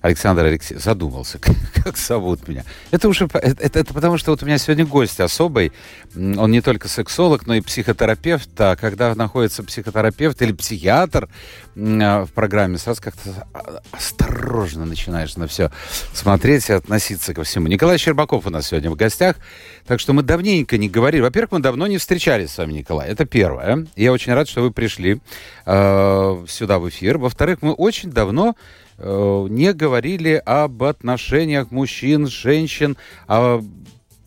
Александр Алексеевич задумался, как зовут меня. Это уже это, это потому, что вот у меня сегодня гость особый. Он не только сексолог, но и психотерапевт. А когда находится психотерапевт или психиатр а, в программе, сразу как-то осторожно начинаешь на все смотреть и относиться ко всему. Николай Щербаков у нас сегодня в гостях. Так что мы давненько не говорили. Во-первых, мы давно не встречались с вами, Николай. Это первое. Я очень рад, что вы пришли э, сюда в эфир. Во-вторых, мы очень давно не говорили об отношениях мужчин, женщин, о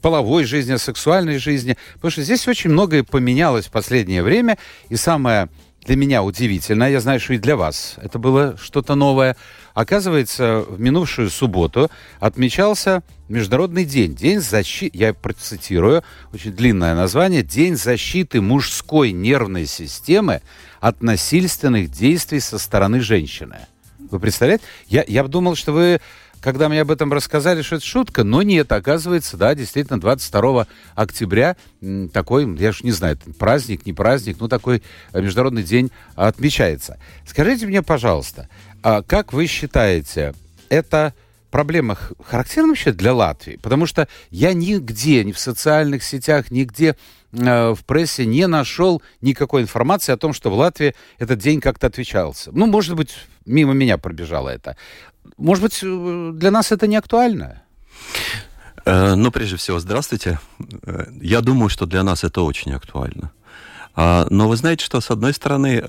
половой жизни, о сексуальной жизни. Потому что здесь очень многое поменялось в последнее время. И самое для меня удивительное, я знаю, что и для вас это было что-то новое. Оказывается, в минувшую субботу отмечался Международный день. День защиты, я процитирую, очень длинное название, День защиты мужской нервной системы от насильственных действий со стороны женщины. Вы представляете? Я, я думал, что вы, когда мне об этом рассказали, что это шутка, но нет, оказывается, да, действительно, 22 октября такой, я же не знаю, праздник, не праздник, ну такой э, Международный день отмечается. Скажите мне, пожалуйста, а как вы считаете, это проблема характерна вообще для Латвии? Потому что я нигде, ни в социальных сетях, нигде э, в прессе не нашел никакой информации о том, что в Латвии этот день как-то отвечался. Ну, может быть, мимо меня пробежало это. Может быть, э, для нас это не актуально? Э, ну, прежде всего, здравствуйте. Э, я думаю, что для нас это очень актуально. А, но вы знаете, что с одной стороны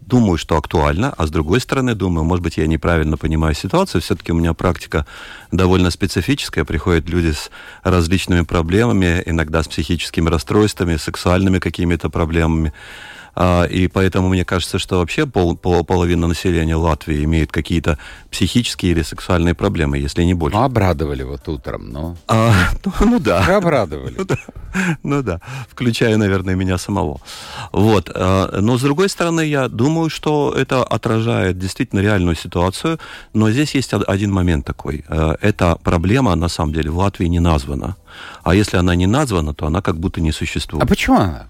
думаю, что актуально, а с другой стороны думаю, может быть, я неправильно понимаю ситуацию. Все-таки у меня практика довольно специфическая. Приходят люди с различными проблемами, иногда с психическими расстройствами, сексуальными какими-то проблемами. А, и поэтому мне кажется, что вообще пол, пол, половина населения Латвии имеет какие-то психические или сексуальные проблемы, если не больше. Ну, обрадовали вот утром, ну. А, ну, ну да. Обрадовали. Ну да. ну да, включая, наверное, меня самого. Вот. А, но, с другой стороны, я думаю, что это отражает действительно реальную ситуацию, но здесь есть один момент такой. А, эта проблема, на самом деле, в Латвии не названа. А если она не названа, то она как будто не существует. А почему она?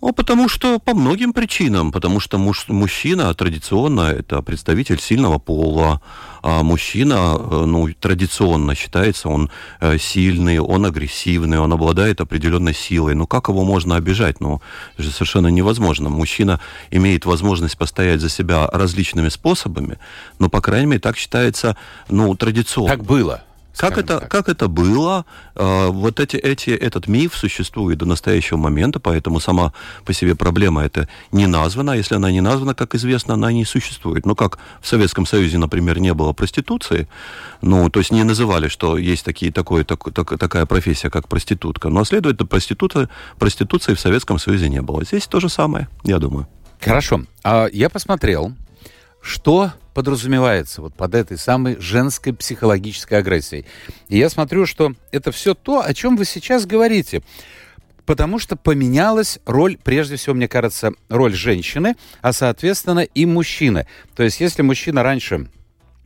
Ну, потому что по многим причинам. Потому что муж, мужчина традиционно это представитель сильного пола, а мужчина, э, ну, традиционно считается, он э, сильный, он агрессивный, он обладает определенной силой. Ну, как его можно обижать? Ну, это же совершенно невозможно. Мужчина имеет возможность постоять за себя различными способами, но, по крайней мере, так считается, ну, традиционно. Так было. Как это, как это было? А, вот эти, эти, этот миф существует до настоящего момента, поэтому сама по себе проблема это не названа. Если она не названа, как известно, она не существует. Ну, как в Советском Союзе, например, не было проституции, ну, то есть не называли, что есть такие, такое, так, так, такая профессия, как проститутка. Но, следовательно, проститута, проституции в Советском Союзе не было. Здесь то же самое, я думаю. Хорошо. А я посмотрел, что подразумевается вот под этой самой женской психологической агрессией. И я смотрю, что это все то, о чем вы сейчас говорите. Потому что поменялась роль, прежде всего, мне кажется, роль женщины, а, соответственно, и мужчины. То есть, если мужчина раньше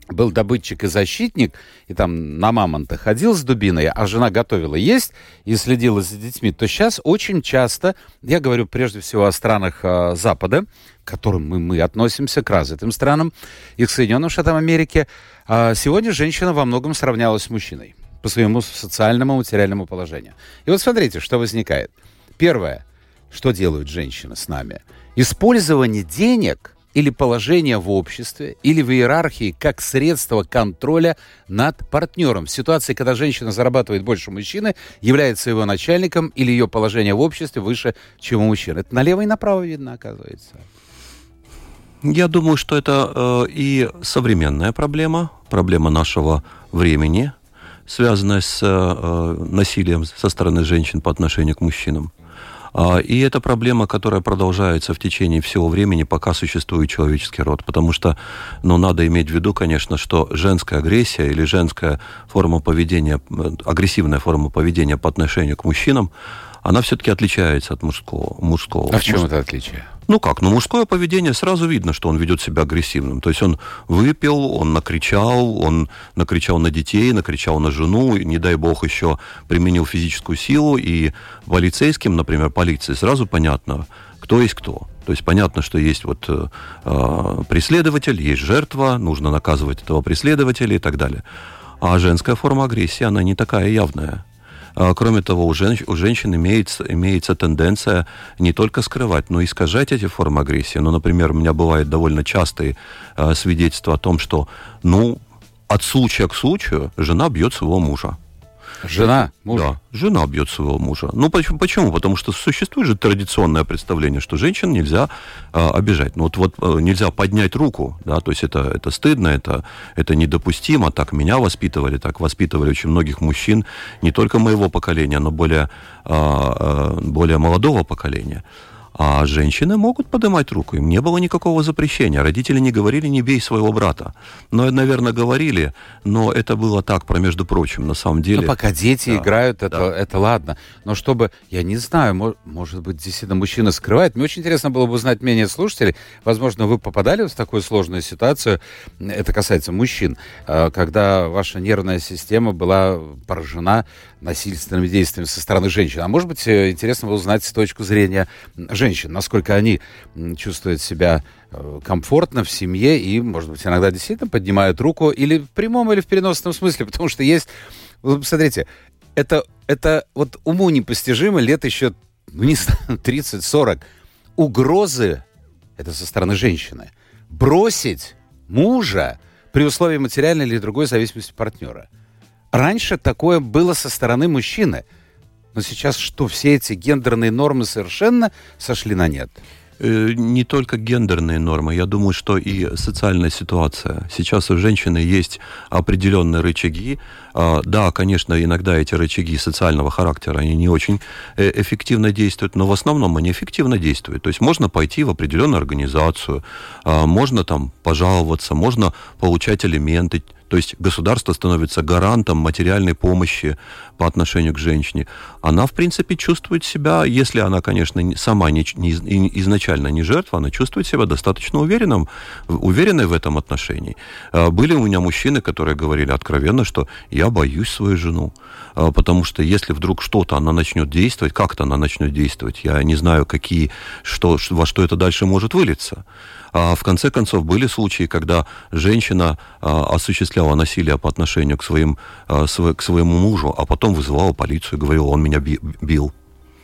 был добытчик и защитник, и там на мамонта ходил с дубиной, а жена готовила есть и следила за детьми, то сейчас очень часто, я говорю прежде всего о странах э, Запада, к которым мы, мы относимся, к развитым странам, и к Соединенным Штатам Америки, э, сегодня женщина во многом сравнялась с мужчиной по своему социальному материальному положению. И вот смотрите, что возникает. Первое, что делают женщины с нами. Использование денег – или положение в обществе, или в иерархии как средство контроля над партнером. В ситуации, когда женщина зарабатывает больше мужчины, является его начальником или ее положение в обществе выше, чем у мужчины. Это налево и направо видно, оказывается. Я думаю, что это э, и современная проблема, проблема нашего времени, связанная с э, насилием со стороны женщин по отношению к мужчинам. А, и это проблема, которая продолжается в течение всего времени, пока существует человеческий род. Потому что, ну, надо иметь в виду, конечно, что женская агрессия или женская форма поведения, агрессивная форма поведения по отношению к мужчинам, она все-таки отличается от мужского. мужского. А в чем Муж... это отличие? Ну как, ну мужское поведение сразу видно, что он ведет себя агрессивным. То есть он выпил, он накричал, он накричал на детей, накричал на жену, и, не дай бог еще применил физическую силу. И полицейским, например, полиции сразу понятно, кто есть кто. То есть понятно, что есть вот э, э преследователь, есть жертва, нужно наказывать этого преследователя и так далее. А женская форма агрессии, она не такая явная. А, кроме того, у, жен, у женщин имеется, имеется тенденция не только скрывать, но и искажать эти формы агрессии. Ну, например, у меня бывают довольно частые э, свидетельства о том, что, ну, от случая к случаю жена бьет своего мужа. Жена мужа? Да, жена бьет своего мужа. Ну, почему? почему? Потому что существует же традиционное представление, что женщин нельзя э, обижать. Ну, вот, вот э, нельзя поднять руку, да, то есть это, это стыдно, это, это недопустимо. Так меня воспитывали, так воспитывали очень многих мужчин, не только моего поколения, но более, э, более молодого поколения. А женщины могут поднимать руку. Им не было никакого запрещения. Родители не говорили «не бей своего брата». Но, наверное, говорили, но это было так, про между прочим, на самом деле. Но пока дети да, играют, это, да. это ладно. Но чтобы, я не знаю, может быть, действительно мужчина скрывает. Мне очень интересно было бы узнать мнение слушателей. Возможно, вы попадали в такую сложную ситуацию, это касается мужчин, э, когда ваша нервная система была поражена насильственными действиями со стороны женщин. А может быть, э, интересно было узнать с точки зрения женщин, насколько они чувствуют себя э, комфортно в семье и, может быть, иногда действительно поднимают руку или в прямом, или в переносном смысле, потому что есть... Вы посмотрите, это, это вот уму непостижимо лет еще, ну, не знаю, 30-40. Угрозы, это со стороны женщины, бросить мужа при условии материальной или другой зависимости партнера – Раньше такое было со стороны мужчины. Но сейчас что, все эти гендерные нормы совершенно сошли на нет? Э, не только гендерные нормы, я думаю, что и социальная ситуация. Сейчас у женщины есть определенные рычаги. А, да, конечно, иногда эти рычаги социального характера, они не очень э, эффективно действуют, но в основном они эффективно действуют. То есть можно пойти в определенную организацию, а, можно там пожаловаться, можно получать элементы, то есть государство становится гарантом материальной помощи по отношению к женщине. Она, в принципе, чувствует себя, если она, конечно, сама не, не, изначально не жертва, она чувствует себя достаточно уверенным, уверенной в этом отношении. А, были у меня мужчины, которые говорили откровенно, что я боюсь свою жену, а, потому что если вдруг что-то она начнет действовать, как-то она начнет действовать, я не знаю, какие, что, во что это дальше может вылиться. А в конце концов, были случаи, когда женщина а, осуществляла насилие по отношению к, своим, а, к своему мужу, а потом вызывала полицию и говорила, он меня бил.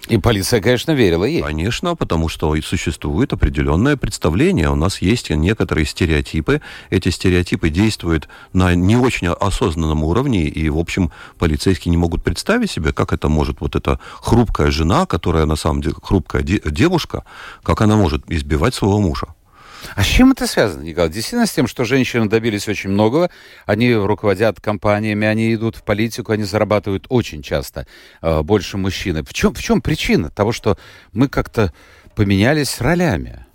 И полиция, конечно, верила ей. Конечно, потому что существует определенное представление. У нас есть некоторые стереотипы. Эти стереотипы действуют на не очень осознанном уровне, и, в общем, полицейские не могут представить себе, как это может вот эта хрупкая жена, которая на самом деле хрупкая девушка, как она может избивать своего мужа. А с чем это связано, Николай? Действительно с тем, что женщины добились очень многого, они руководят компаниями, они идут в политику, они зарабатывают очень часто э, больше мужчины. В чем, в чем причина того, что мы как-то поменялись ролями?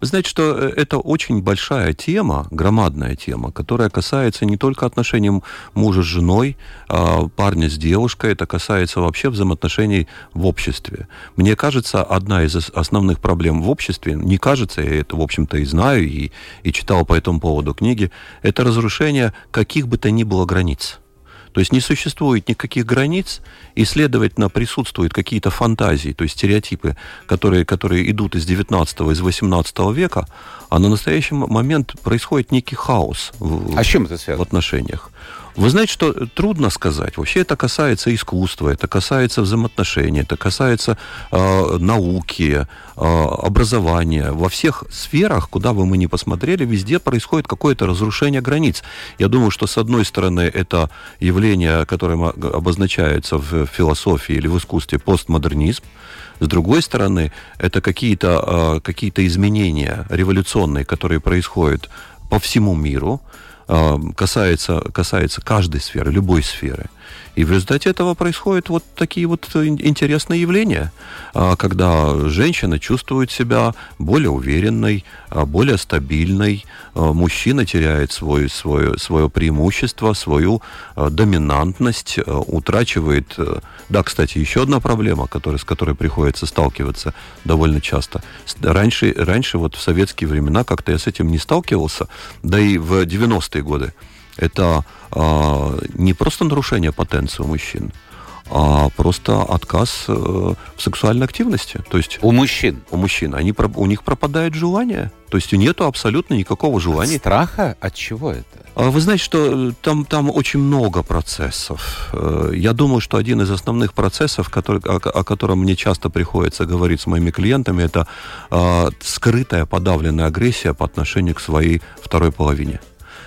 Вы знаете, что э, это очень большая тема, громадная тема, которая касается не только отношений мужа с женой, а парня с девушкой, это касается вообще взаимоотношений в обществе. Мне кажется, одна из основных проблем в обществе, не кажется, я это, в общем-то, и знаю, и, и читал по этому поводу книги, это разрушение каких бы то ни было границ. То есть не существует никаких границ, и, следовательно, присутствуют какие-то фантазии, то есть стереотипы, которые, которые идут из 19 из 18 века, а на настоящий момент происходит некий хаос в, а с чем это связано? в отношениях. Вы знаете, что трудно сказать. Вообще это касается искусства, это касается взаимоотношений, это касается э, науки, э, образования. Во всех сферах, куда бы мы ни посмотрели, везде происходит какое-то разрушение границ. Я думаю, что с одной стороны это явление, которое обозначается в философии или в искусстве постмодернизм, с другой стороны, это какие-то э, какие изменения революционные, которые происходят по всему миру, касается, касается каждой сферы, любой сферы. И в результате этого происходят вот такие вот интересные явления, а, когда женщина чувствует себя более уверенной, а, более стабильной, а, мужчина теряет свой, свое, свое преимущество, свою доминантность, утрачивает... Э, да, кстати, еще одна проблема, которая, с которой приходится сталкиваться довольно часто. Раньше, раньше вот в советские времена как-то я с этим не сталкивался, да и в 90-е годы это э, не просто нарушение потенции у мужчин, а просто отказ э, в сексуальной активности. То есть у мужчин. У мужчин. Они, у них пропадает желание. То есть нету абсолютно никакого желания. От страха? От чего это? А вы знаете, что там, там очень много процессов. Э, я думаю, что один из основных процессов, который, о, о котором мне часто приходится говорить с моими клиентами, это э, скрытая подавленная агрессия по отношению к своей второй половине.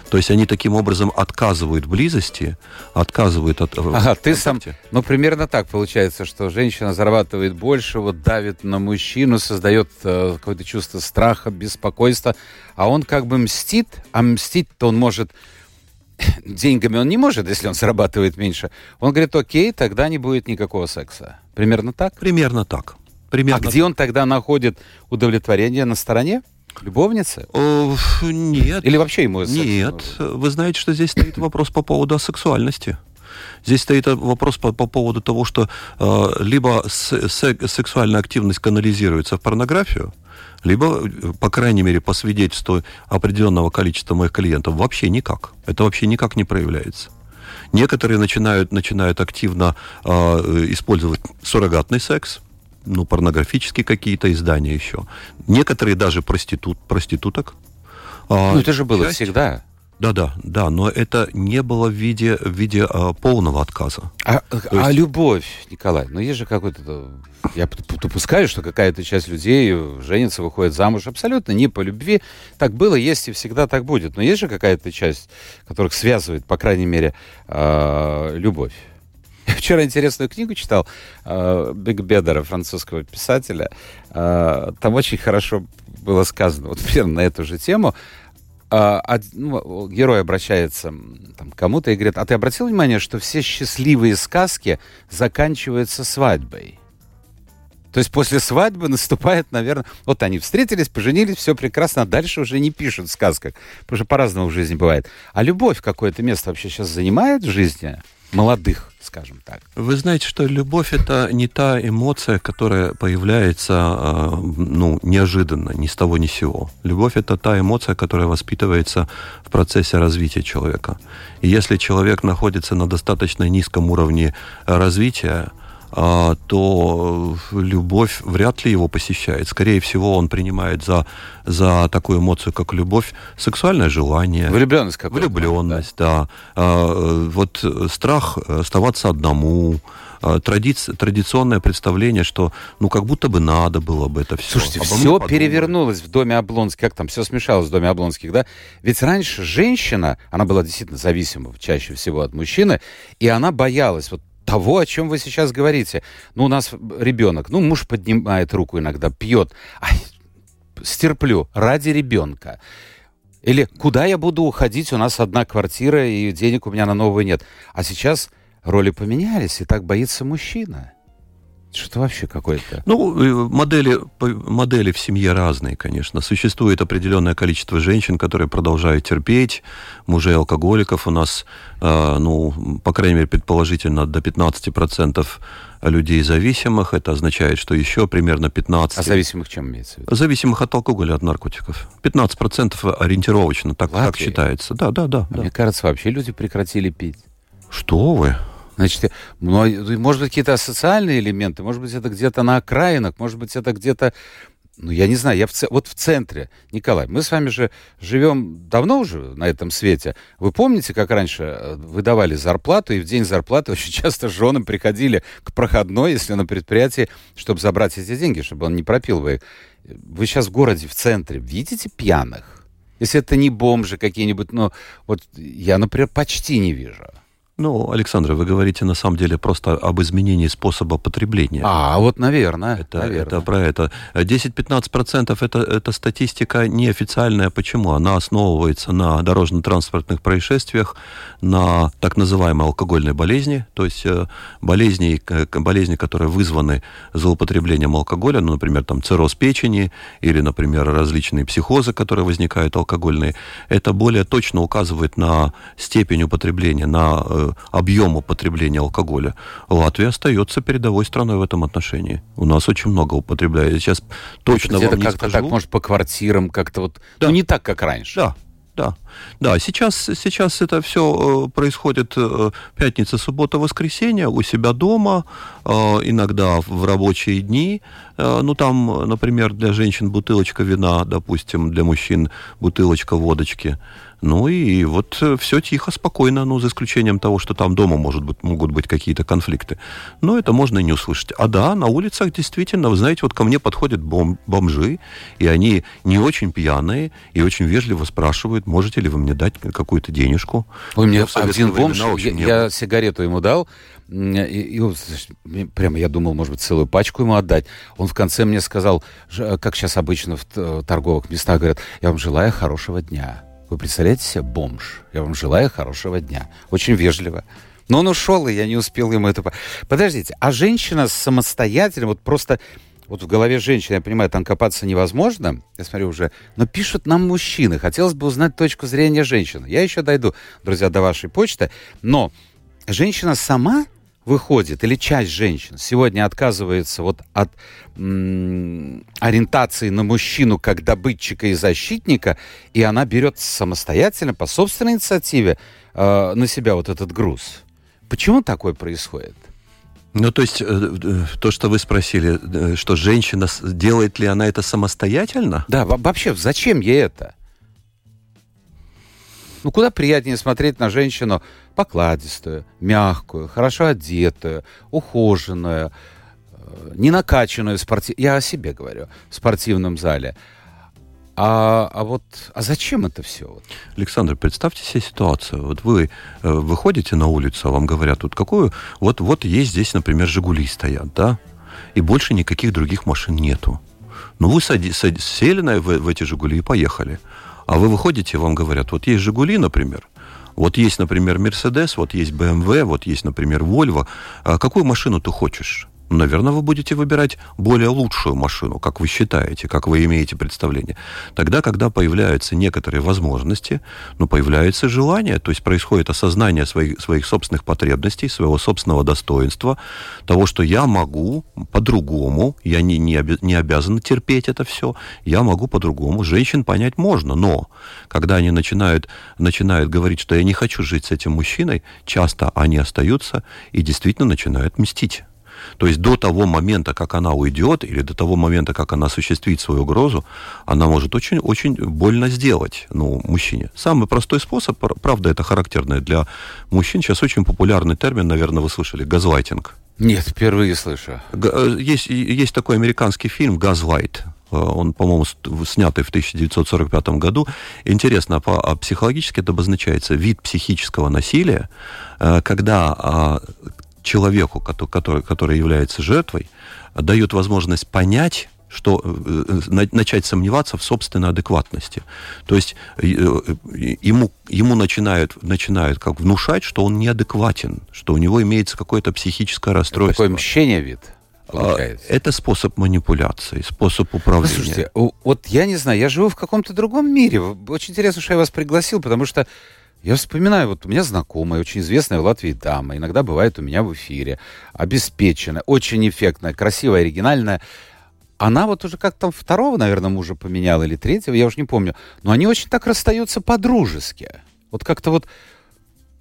То есть они таким образом отказывают близости, отказывают от... Ага, ты сам... Ну, примерно так получается, что женщина зарабатывает больше, вот давит на мужчину, создает э, какое-то чувство страха, беспокойства, а он как бы мстит, а мстить-то он может... Деньгами он не может, если он зарабатывает меньше. Он говорит, окей, тогда не будет никакого секса. Примерно так? Примерно так. Примерно а где он тогда находит удовлетворение на стороне? Любовница? О, нет. Или вообще ему Нет. Вы знаете, что здесь стоит вопрос по поводу сексуальности. Здесь стоит вопрос по, по поводу того, что э, либо сексуальная активность канализируется в порнографию, либо, по крайней мере, по свидетельству определенного количества моих клиентов, вообще никак. Это вообще никак не проявляется. Некоторые начинают, начинают активно э, использовать суррогатный секс, ну, порнографические какие-то издания еще. Некоторые даже проститут, проституток. А, ну, это же было часть... всегда. Да, да, да, но это не было в виде, в виде а, полного отказа. А, а есть... а любовь, Николай, ну есть же какой-то... Я допускаю, что какая-то часть людей женится, выходит замуж абсолютно не по любви. Так было, есть и всегда так будет. Но есть же какая-то часть, которых связывает, по крайней мере, э, любовь. Я вчера интересную книгу читал э, Биг Бедера, французского писателя. Э, там очень хорошо было сказано, вот примерно на эту же тему. Uh, ну, герой обращается там, кому-то и говорит, а ты обратил внимание, что все счастливые сказки заканчиваются свадьбой? То есть после свадьбы наступает, наверное, вот они встретились, поженились, все прекрасно, а дальше уже не пишут в сказках, потому что по-разному в жизни бывает. А любовь какое-то место вообще сейчас занимает в жизни молодых? скажем так. Вы знаете, что любовь это не та эмоция, которая появляется а, ну, неожиданно, ни с того ни с сего. Любовь это та эмоция, которая воспитывается в процессе развития человека. И если человек находится на достаточно низком уровне развития, а, то любовь вряд ли его посещает. Скорее всего, он принимает за, за такую эмоцию, как любовь, сексуальное желание. Влюбленность какая-то. Влюбленность, да. да. А, вот страх оставаться одному, а, традиция, традиционное представление, что ну как будто бы надо было бы это все. Слушайте, все перевернулось в доме Облонских, как там все смешалось в доме Облонских, да? Ведь раньше женщина, она была действительно зависима чаще всего от мужчины, и она боялась, вот того, о чем вы сейчас говорите. Ну, у нас ребенок, ну, муж поднимает руку иногда, пьет. Ай, стерплю ради ребенка. Или куда я буду уходить, у нас одна квартира, и денег у меня на новую нет. А сейчас роли поменялись, и так боится мужчина. Что вообще какое-то? Ну, э, модели, модели в семье разные, конечно. Существует определенное количество женщин, которые продолжают терпеть. Мужей алкоголиков у нас, э, ну, по крайней мере, предположительно, до 15% людей зависимых. Это означает, что еще примерно 15... А зависимых чем имеется в виду? Зависимых от алкоголя, от наркотиков. 15% ориентировочно, так, так считается. Да, да, да. А да. Мне кажется, вообще люди прекратили пить. Что вы? Значит, может быть, какие-то социальные элементы, может быть, это где-то на окраинах, может быть, это где-то ну, я не знаю, я в, вот в центре. Николай, мы с вами же живем давно уже на этом свете. Вы помните, как раньше э, выдавали зарплату, и в день зарплаты очень часто жены приходили к проходной, если на предприятии, чтобы забрать эти деньги, чтобы он не пропил вы их. Вы сейчас в городе, в центре, видите пьяных? Если это не бомжи какие-нибудь, ну, вот я, например, почти не вижу. Ну, Александр, вы говорите на самом деле просто об изменении способа потребления. А, вот, наверное. Это, наверное. это про это. 10-15% это, это статистика неофициальная. Почему? Она основывается на дорожно-транспортных происшествиях, на так называемой алкогольной болезни, то есть э, болезни, болезни, которые вызваны злоупотреблением алкоголя, ну, например, там цирроз печени или, например, различные психозы, которые возникают алкогольные. Это более точно указывает на степень употребления, на э, объем употребления алкоголя, Латвия остается передовой страной в этом отношении. У нас очень много употребляют. Сейчас точно Где-то вам не как-то скажу. так, может, по квартирам как-то вот... Да. Ну, не так, как раньше. Да, да, да. Сейчас, сейчас это все э, происходит э, пятница, суббота, воскресенье у себя дома, э, иногда в рабочие дни. Ну, там, например, для женщин бутылочка вина, допустим, для мужчин бутылочка водочки. Ну и вот все тихо, спокойно, ну, за исключением того, что там дома может быть, могут быть какие-то конфликты. Но это можно и не услышать. А да, на улицах действительно, вы знаете, вот ко мне подходят бом- бомжи, и они не очень пьяные, и очень вежливо спрашивают, можете ли вы мне дать какую-то денежку. Ой, мне один бомж, я, я сигарету ему дал, м, и, и прямо я думал, может быть, целую пачку ему отдать. Он в конце мне сказал, ж- как сейчас обычно в торговых местах говорят, я вам желаю хорошего дня. Вы представляете себе бомж? Я вам желаю хорошего дня. Очень вежливо. Но он ушел, и я не успел ему это... по- Подождите, а женщина самостоятельно, вот просто... Вот в голове женщины, я понимаю, там копаться невозможно, я смотрю уже, но пишут нам мужчины. Хотелось бы узнать точку зрения женщины. Я еще дойду, друзья, до вашей почты, но женщина сама выходит, или часть женщин сегодня отказывается вот от м, ориентации на мужчину как добытчика и защитника, и она берет самостоятельно, по собственной инициативе, э, на себя вот этот груз. Почему такое происходит? Ну, то есть, э, э, то, что вы спросили, э, что женщина, делает ли она это самостоятельно? Да, во- вообще, зачем ей это? Ну, куда приятнее смотреть на женщину покладистую, мягкую, хорошо одетую, ухоженную, э, не накачанную в спорти... Я о себе говорю, в спортивном зале. А, а вот, а зачем это все? Александр, представьте себе ситуацию. Вот вы э, выходите на улицу, а вам говорят, вот какую... Вот, вот есть здесь, например, «Жигули» стоят, да? И больше никаких других машин нету. Ну, вы сади, сади- сели на, в, в эти «Жигули» и поехали. А вы выходите, вам говорят, вот есть «Жигули», например, вот есть, например, «Мерседес», вот есть BMW, вот есть, например, «Вольво». А какую машину ты хочешь? Наверное, вы будете выбирать более лучшую машину, как вы считаете, как вы имеете представление. Тогда, когда появляются некоторые возможности, ну, появляется желание, то есть происходит осознание своих, своих собственных потребностей, своего собственного достоинства, того, что я могу по-другому, я не, не, не обязан терпеть это все, я могу по-другому. Женщин понять можно, но когда они начинают, начинают говорить, что я не хочу жить с этим мужчиной, часто они остаются и действительно начинают мстить. То есть до того момента, как она уйдет, или до того момента, как она осуществит свою угрозу, она может очень-очень больно сделать ну, мужчине. Самый простой способ, пр- правда, это характерный для мужчин, сейчас очень популярный термин, наверное, вы слышали, газлайтинг. Нет, впервые слышу. Э, Есть, есть такой американский фильм «Газлайт». Э, Он, по-моему, снятый в 1945 году. Интересно, а по- а психологически это обозначается вид психического насилия, э, когда а, человеку, кото- который, который является жертвой, дает возможность понять, что э, э, на- начать сомневаться в собственной адекватности. То есть э, э, ему, ему начинают, начинают как внушать, что он неадекватен, что у него имеется какое-то психическое расстройство. Такое мщение вид. А, Получается. Это способ манипуляции, способ управления. Послушайте, о- вот я не знаю, я живу в каком-то другом мире. Очень интересно, что я вас пригласил, потому что я вспоминаю, вот у меня знакомая, очень известная в Латвии дама, иногда бывает у меня в эфире, обеспеченная, очень эффектная, красивая, оригинальная. Она вот уже как там второго, наверное, мужа поменяла или третьего, я уже не помню. Но они очень так расстаются по-дружески. Вот как-то вот...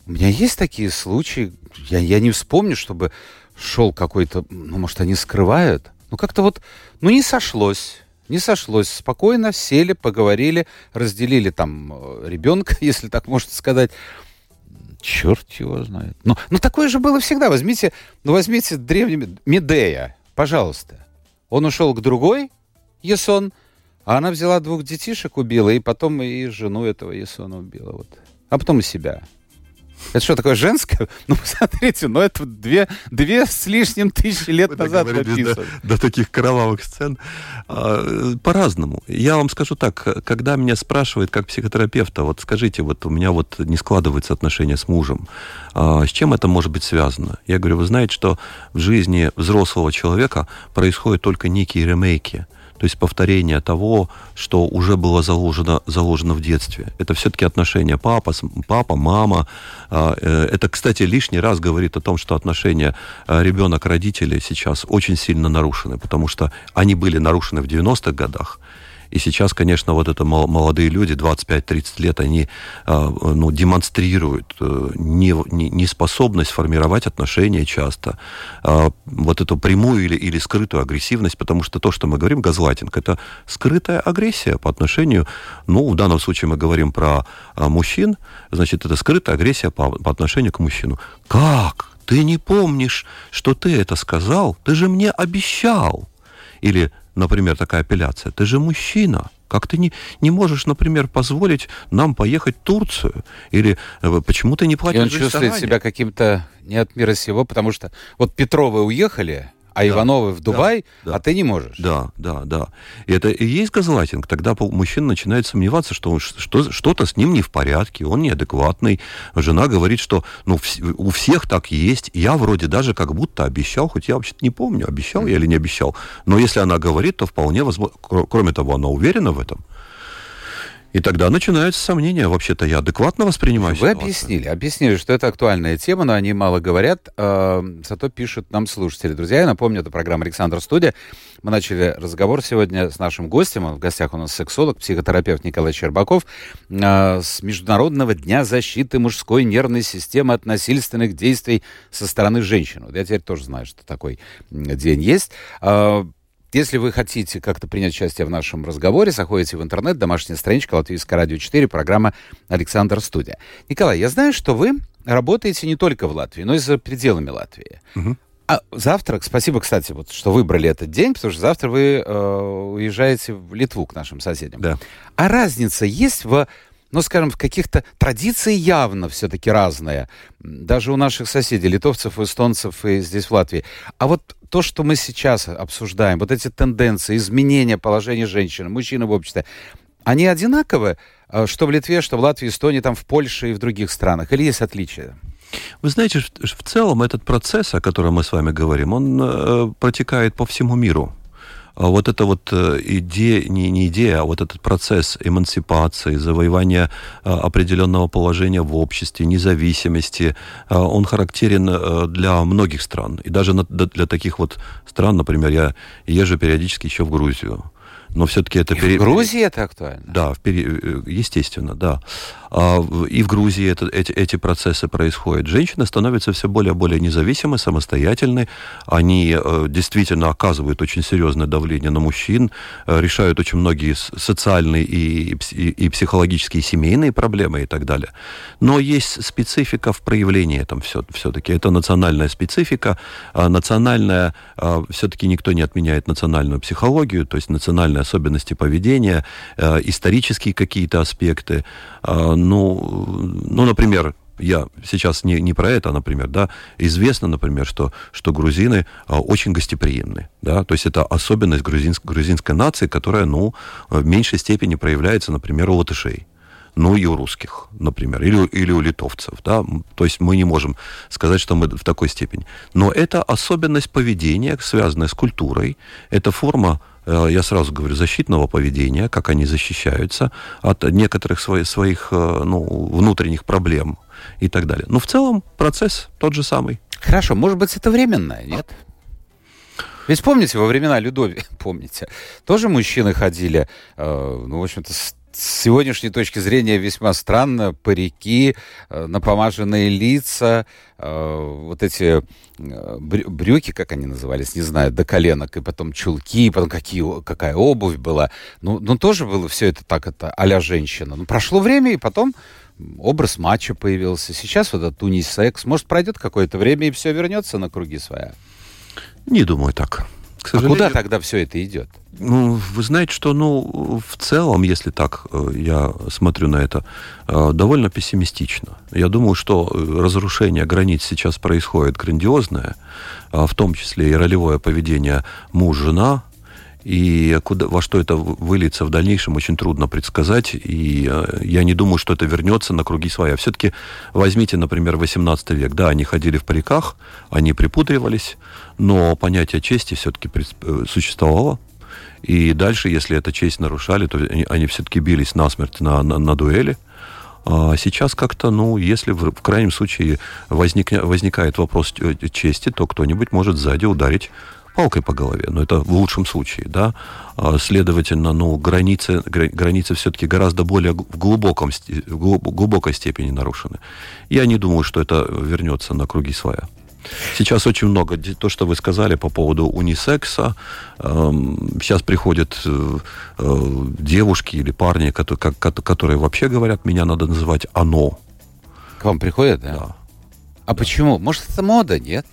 У меня есть такие случаи, я, я не вспомню, чтобы шел какой-то... Ну, может, они скрывают? Ну, как-то вот... Ну, не сошлось. Не сошлось. Спокойно сели, поговорили, разделили там э, ребенка, если так можно сказать. Черт его знает. Ну, ну, такое же было всегда. Возьмите, ну, возьмите древнего Медея, пожалуйста. Он ушел к другой, Есон, а она взяла двух детишек, убила, и потом и жену этого Есона убила. Вот. А потом и себя. Это что, такое женское? Ну, посмотрите, ну это две, две с лишним тысячи лет Вы назад написано. До, до таких кровавых сцен. А, По-разному. Я вам скажу так, когда меня спрашивают как психотерапевта, вот скажите, вот у меня вот не складывается отношение с мужем, а с чем это может быть связано? Я говорю, вы знаете, что в жизни взрослого человека происходят только некие ремейки. То есть повторение того, что уже было заложено, заложено в детстве. Это все-таки отношения папа, папа, мама. А, э, Это, кстати, лишний раз говорит о том, что отношения а, ребенок-родители сейчас очень сильно нарушены, потому что они были нарушены в 90-х годах. И сейчас, конечно, вот это мол- молодые люди, 25-30 лет, они а, ну, демонстрируют э, не- не- неспособность формировать отношения часто, а, вот эту прямую или, или скрытую агрессивность, потому что то, что мы говорим, газлайтинг, это скрытая агрессия по отношению, ну, в данном случае мы говорим про а, мужчин, значит, это скрытая агрессия по, по отношению к мужчину. Как? Ты не помнишь, что ты это сказал? Ты же мне обещал. Или, например, такая апелляция. Ты же мужчина. Как ты не, не можешь, например, позволить нам поехать в Турцию? Или э, почему ты не И платишь он в чувствует себя каким-то не от мира сего, потому что вот Петровы уехали, а Ивановы в Дубай, да. а ты не можешь. Да, да, да. И это и есть газлайтинг. Тогда мужчина начинает сомневаться, что, он что что-то с ним не в порядке, он неадекватный. Жена говорит, что ну, вс- у всех так есть. Я вроде даже как будто обещал, хоть я вообще-то не помню, обещал я или не обещал. Но если она говорит, то вполне возможно. кро- Кроме того, она уверена в этом. И тогда начинаются сомнения. Вообще-то я адекватно воспринимаю Вы ситуацию. объяснили, объяснили, что это актуальная тема, но они мало говорят, э, зато пишут нам слушатели. Друзья, я напомню, это программа «Александр Студия». Мы начали разговор сегодня с нашим гостем, в гостях у нас сексолог, психотерапевт Николай Щербаков, э, с Международного дня защиты мужской нервной системы от насильственных действий со стороны женщин. Вот я теперь тоже знаю, что такой день есть. Э, если вы хотите как-то принять участие в нашем разговоре, заходите в интернет, домашняя страничка Латвийское радио 4, программа «Александр Студия». Николай, я знаю, что вы работаете не только в Латвии, но и за пределами Латвии. Мгм. А завтра, спасибо, кстати, вот, что выбрали этот день, потому что завтра вы э, уезжаете в Литву к нашим соседям. Да. А разница есть в, ну, скажем, в каких-то традиции явно все-таки разная. Даже у наших соседей, литовцев, эстонцев и здесь в Латвии. А вот то, что мы сейчас обсуждаем, вот эти тенденции, изменения положения женщин, мужчин в обществе, они одинаковы, э, что в Литве, что в Латвии, Эстонии, там в Польше и в других странах? Или есть отличия? Вы знаете, в, целом этот процесс, о котором мы с вами говорим, он э, протекает по всему миру. А Вот эта вот э, идея, не, не идея, а вот этот процесс эмансипации, завоевания э, определенного положения в обществе, независимости, э, он характерен для многих стран. И даже для таких вот стран, например, я езжу периодически еще в Грузию. Но все-таки это... И пере- в Грузии это актуально? да, в пере- э, естественно, да. А и в Грузии это- эти, эти процессы происходят. Женщины становятся все более и более независимы, самостоятельны. Они э, действительно оказывают очень серьезное давление на мужчин, э, решают очень многие социальные и, и и- психологические, и семейные проблемы и так далее. Но есть специфика в проявлении этом все, все-таки. Это национальная специфика. А национальная, все-таки никто не отменяет национальную психологию, то есть национальные особенности поведения, э, исторические какие-то аспекты. А, ну, ну, например, я сейчас не, не про это, а, например, да, известно, например, что, что грузины а, очень гостеприимны, да, то есть это особенность грузинск, грузинской нации, которая, ну, в меньшей степени проявляется, например, у латышей ну и у русских, например, или, или у литовцев, да, то есть мы не можем сказать, что мы в такой степени. Но это особенность поведения, связанная с культурой, это форма, э, я сразу говорю, защитного поведения, как они защищаются от некоторых своих, своих э, ну, внутренних проблем и так далее. Но в целом процесс тот же самый. Хорошо, может быть, это временное, нет? Ведь помните, во времена Людови, помните, тоже мужчины ходили, э, ну, в общем-то, с с сегодняшней точки зрения весьма странно, парики, э, напомаженные лица, э, вот эти э, брю- брюки, как они назывались, не знаю, до коленок, и потом чулки, и потом какие, какая обувь была. Ну, ну, тоже было все это так, это а женщина. Ну, прошло время, и потом образ матча появился. Сейчас вот этот унисекс. Может, пройдет какое-то время, и все вернется на круги своя. Не думаю так. К сожалению... А куда тогда все это идет? Ну, вы знаете, что, ну, в целом, если так э, я смотрю на это, э, довольно пессимистично. Я думаю, что э, разрушение границ сейчас происходит грандиозное, а в том числе и ролевое поведение муж-жена, и куда, во что это выльется в дальнейшем, очень трудно предсказать. И я не думаю, что это вернется на круги своя. Все-таки возьмите, например, 18 век. Да, они ходили в париках, они припудривались, но понятие чести все-таки существовало. И дальше, если эту честь нарушали, то они, они все-таки бились насмерть на, на, на дуэли. А сейчас как-то, ну, если в, в крайнем случае возник, возникает вопрос чести, то кто-нибудь может сзади ударить палкой по голове, но это в лучшем случае, да. А, следовательно, ну, границы, границы все-таки гораздо более в, глубоком, в глубокой степени нарушены. Я не думаю, что это вернется на круги своя. Сейчас очень много, то, что вы сказали по поводу унисекса. Эм, сейчас приходят э, э, девушки или парни, которые вообще говорят, меня надо называть «оно». К вам приходят, да? Да. А почему? Может, это мода, нет?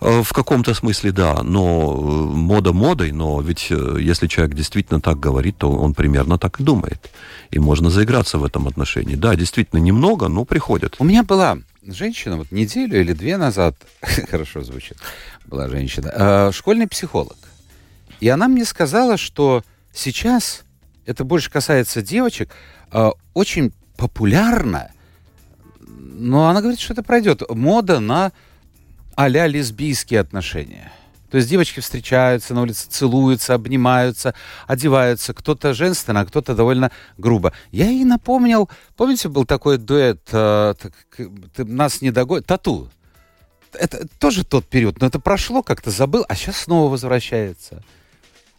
Э, в каком-то смысле, да, но мода модой, но ведь если человек действительно так говорит, то он примерно так и думает. И можно заиграться в этом отношении. Да, действительно, немного, но приходят. У меня была женщина, вот неделю или две назад, хорошо звучит, была женщина, э, школьный психолог. И она мне сказала, что сейчас, это больше касается девочек, э, очень популярно, но она говорит, что это пройдет, мода на а-ля лесбийские отношения. То есть девочки встречаются на улице, целуются, обнимаются, одеваются. Кто-то женственно, а кто-то довольно грубо. Я ей напомнил, помните, был такой дуэт э, «Ты нас не догонишь», «Тату». Это тоже тот период, но это прошло, как-то забыл, а сейчас снова возвращается.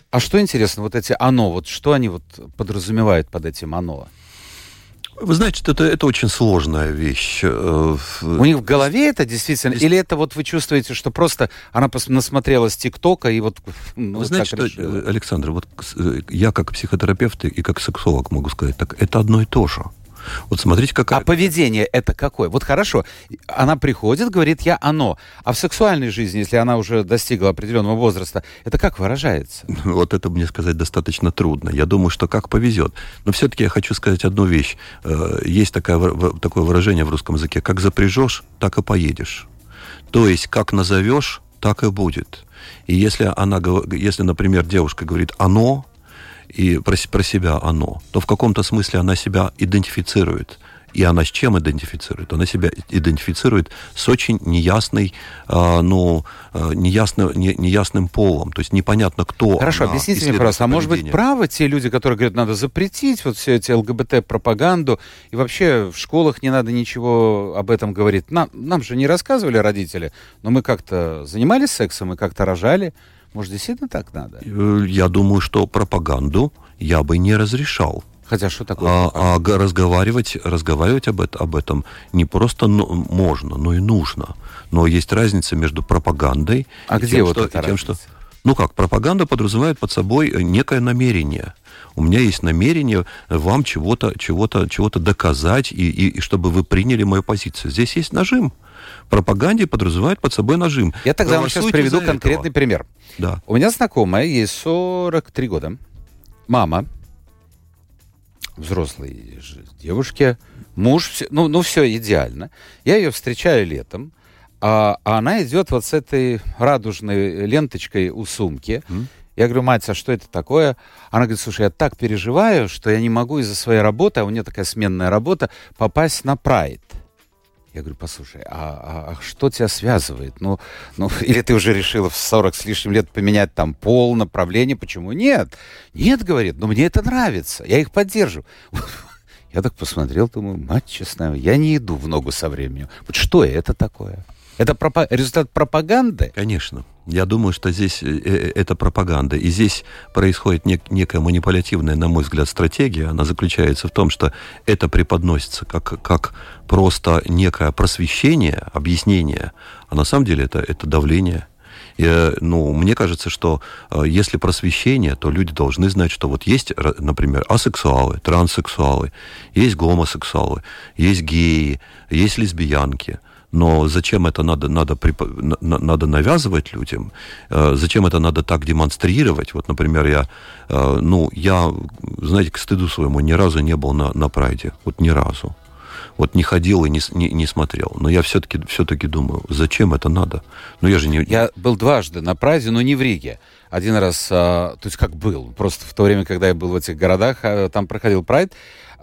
А что интересно, вот эти «оно», вот что они вот подразумевают под этим «оно»? Вы знаете, это, это очень сложная вещь. Э, У них в голове это действительно? Или это вот вы чувствуете, что просто она насмотрелась ТикТока и вот... Ну, вы знаете, что, решила? Александр, вот э, я как психотерапевт и как сексолог могу сказать так, это одно и то же. Вот смотрите, какая... А поведение это какое? Вот хорошо, она приходит, говорит, я оно. А в сексуальной жизни, если она уже достигла определенного возраста, это как выражается? Вот это мне сказать достаточно трудно. Я думаю, что как повезет. Но все-таки я хочу сказать одну вещь. Э, есть такое, такое выражение в русском языке. Как запряжешь, так и поедешь. То есть, как назовешь, так и будет. И если она, если, например, девушка говорит «оно», и про, про себя оно, то в каком-то смысле она себя идентифицирует. И она с чем идентифицирует? Она себя идентифицирует с очень неясной, э, ну, э, неясно, не, неясным полом. То есть непонятно, кто Хорошо, она, объясните мне, пожалуйста, а может быть правы те люди, которые говорят, надо запретить вот все эти ЛГБТ-пропаганду, и вообще в школах не надо ничего об этом говорить. Нам, нам же не рассказывали родители, но мы как-то занимались сексом, мы как-то рожали. Может, действительно так надо? Э, я думаю, что пропаганду я бы не разрешал. Хотя что такое? А, а разговаривать, разговаривать об, это, об этом не просто ну, можно, но и нужно. Но есть разница между пропагандой а и где тем, вот что, и тем, что... Ну как, пропаганда подразумевает под собой некое намерение. У меня есть намерение вам чего-то чего чего доказать, и, и, и чтобы вы приняли мою позицию. Здесь есть нажим пропаганде подразумевает под собой нажим. Я тогда вам сейчас приведу конкретный этого. пример. Да. У меня знакомая, ей 43 года, мама, взрослой девушке, муж, ну, ну все идеально. Я ее встречаю летом, а, а она идет вот с этой радужной ленточкой у сумки. Mm. Я говорю, мать, а что это такое? Она говорит, слушай, я так переживаю, что я не могу из-за своей работы, а у нее такая сменная работа, попасть на прайд. Я говорю, послушай, а, а, а что тебя связывает? Ну, ну, или ты уже решила в 40 с лишним лет поменять там пол, направление? Почему нет? Нет, говорит, но мне это нравится, я их поддерживаю. Я так посмотрел, думаю, мать честная, я не иду в ногу со временем. Вот что это такое? Это пропа- результат пропаганды? Конечно. Я думаю, что здесь э, э, это пропаганда. И здесь происходит нек- некая манипулятивная, на мой взгляд, стратегия. Она заключается в том, что это преподносится как, как просто некое просвещение, объяснение, а на самом деле это, это давление. И, э, ну, мне кажется, что если просвещение, то люди должны знать, что вот есть, например, асексуалы, транссексуалы, есть гомосексуалы, есть геи, есть лесбиянки – Но зачем это надо, надо, надо навязывать людям? Э, зачем это надо так демонстрировать? Вот, например, я, э, ну, я, знаете, к стыду своему ни разу не был на, на прайде. Вот ни разу. Вот не ходил и не, не, не смотрел. Но я все-таки все думаю, зачем это надо? Ну, я же не... Я был дважды на прайде, но не в Риге. Один раз, а, то есть как был, просто в то время, когда я был в этих городах, там проходил прайд.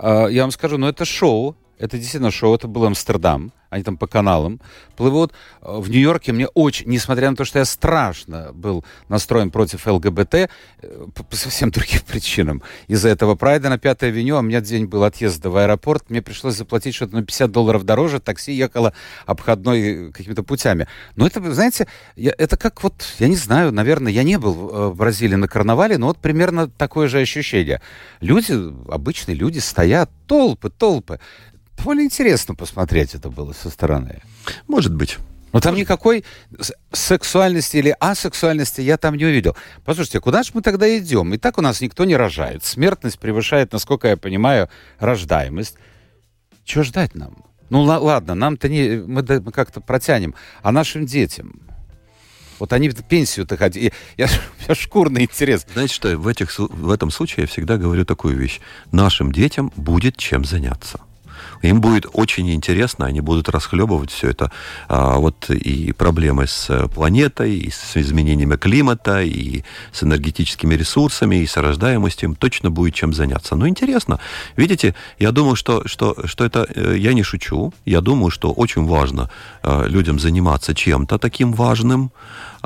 Я вам скажу, ну это шоу, это действительно шоу, это был Амстердам они там по каналам плывут. В Нью-Йорке мне очень, несмотря на то, что я страшно был настроен против ЛГБТ, э, по, по совсем другим причинам, из-за этого прайда на 5-й авеню, а у меня день был отъезда в аэропорт, мне пришлось заплатить что-то на 50 долларов дороже, такси ехало обходной какими-то путями. Но это, знаете, я, это как вот, я не знаю, наверное, я не был в Бразилии на карнавале, но вот примерно такое же ощущение. Люди, обычные люди стоят, толпы, толпы довольно интересно посмотреть это было со стороны. Может быть. Но там никакой сексуальности или асексуальности я там не увидел. Послушайте, куда же мы тогда идем? И так у нас никто не рожает. Смертность превышает, насколько я понимаю, рождаемость. Чего ждать нам? Ну ладно, нам-то не... Мы, мы как-то протянем. А нашим детям? Вот они в пенсию-то ходили. Я, я шкурный интерес. Знаете что, в, этих, в этом случае я всегда говорю такую вещь. Нашим детям будет чем заняться. Им будет очень интересно, они будут расхлебывать все это. А, вот и проблемы с планетой, и с изменениями климата, и с энергетическими ресурсами, и с рождаемостью. Им точно будет чем заняться. Но интересно. Видите, я думаю, что, что, что это... Э, я не шучу. Я думаю, что очень важно э, людям заниматься чем-то таким важным,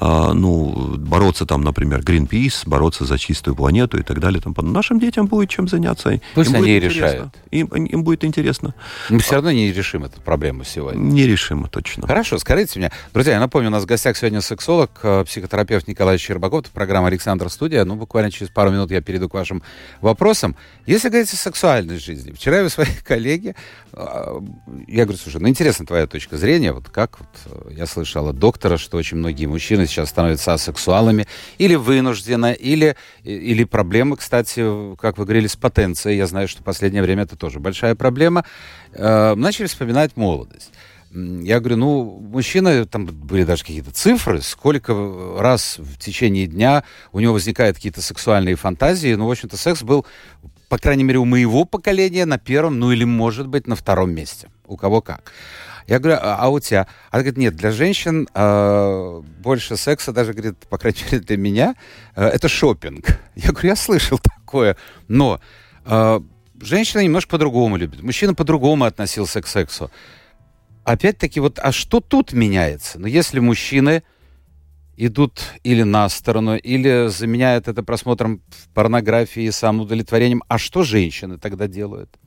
ну, бороться там, например, Greenpeace, бороться за чистую планету и так далее. Там, нашим детям будет чем заняться. Пусть им они решают. Им, им будет интересно. Мы все равно не решим эту проблему сегодня. Не решим, точно. Хорошо, скажите мне. Друзья, я напомню, у нас в гостях сегодня сексолог, э, психотерапевт Николай Щербаков. Это программа «Александр Студия». Ну, буквально через пару минут я перейду к вашим вопросам. Если говорить о сексуальной жизни, вчера я у своей коллеги, э, я говорю, слушай, ну, интересна твоя точка зрения. Вот как вот э, я слышал от доктора, что очень многие мужчины сейчас становятся асексуалами, или вынужденно, или, или проблемы, кстати, как вы говорили, с потенцией. Я знаю, что в последнее время это тоже большая проблема. Э, начали вспоминать молодость. Я говорю, ну, мужчина, там были даже какие-то цифры, сколько раз в течение дня у него возникают какие-то сексуальные фантазии. Ну, в общем-то, секс был, по крайней мере, у моего поколения на первом, ну или, может быть, на втором месте. У кого как. Я говорю, а, а у тебя? Она говорит, нет, для женщин э, больше секса, даже, говорит, по крайней мере, для меня, э, это шопинг. Я говорю, я слышал такое, но э, женщина немножко по-другому любит, мужчина по-другому относился к сексу. Опять-таки, вот, а что тут меняется? Ну, если мужчины идут или на сторону, или заменяют это просмотром порнографии самоудовлетворением, а что женщины тогда делают?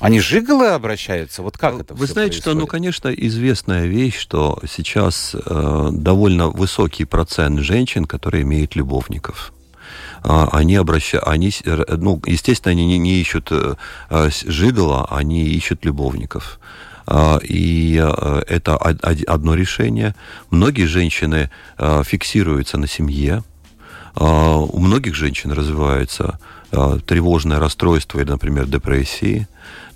Они жиголы обращаются? Вот как это Вы знаете, происходит? что, ну, конечно, известная вещь, что сейчас э, довольно высокий процент женщин, которые имеют любовников а, они обращают, они, ну, естественно, они не, не ищут э, жигала, они ищут любовников. А, и э, это одно решение. Многие женщины э, фиксируются на семье. А, у многих женщин развивается тревожное расстройство или, например, депрессии.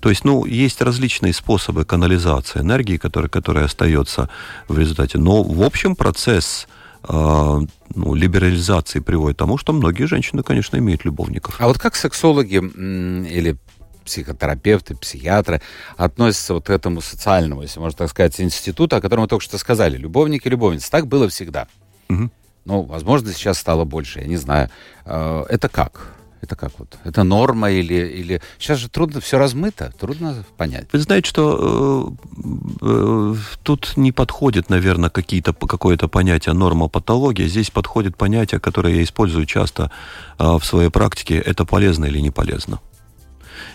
То есть, ну, есть различные способы канализации энергии, которая, которая остается в результате. Но, в общем, процесс э, ну, либерализации приводит к тому, что многие женщины, конечно, имеют любовников. А вот как сексологи или психотерапевты, психиатры относятся вот к этому социальному, если можно так сказать, институту, о котором мы только что сказали, любовники и любовницы. Так было всегда. Угу. Ну, возможно, сейчас стало больше, я не знаю. А, это как? Это как вот? Это норма или, или... Сейчас же трудно, все размыто, трудно понять. Вы знаете, что э, э, тут не подходит, наверное, какие-то, какое-то понятие норма патология. Здесь подходит понятие, которое я использую часто э, в своей практике. Это полезно или не полезно.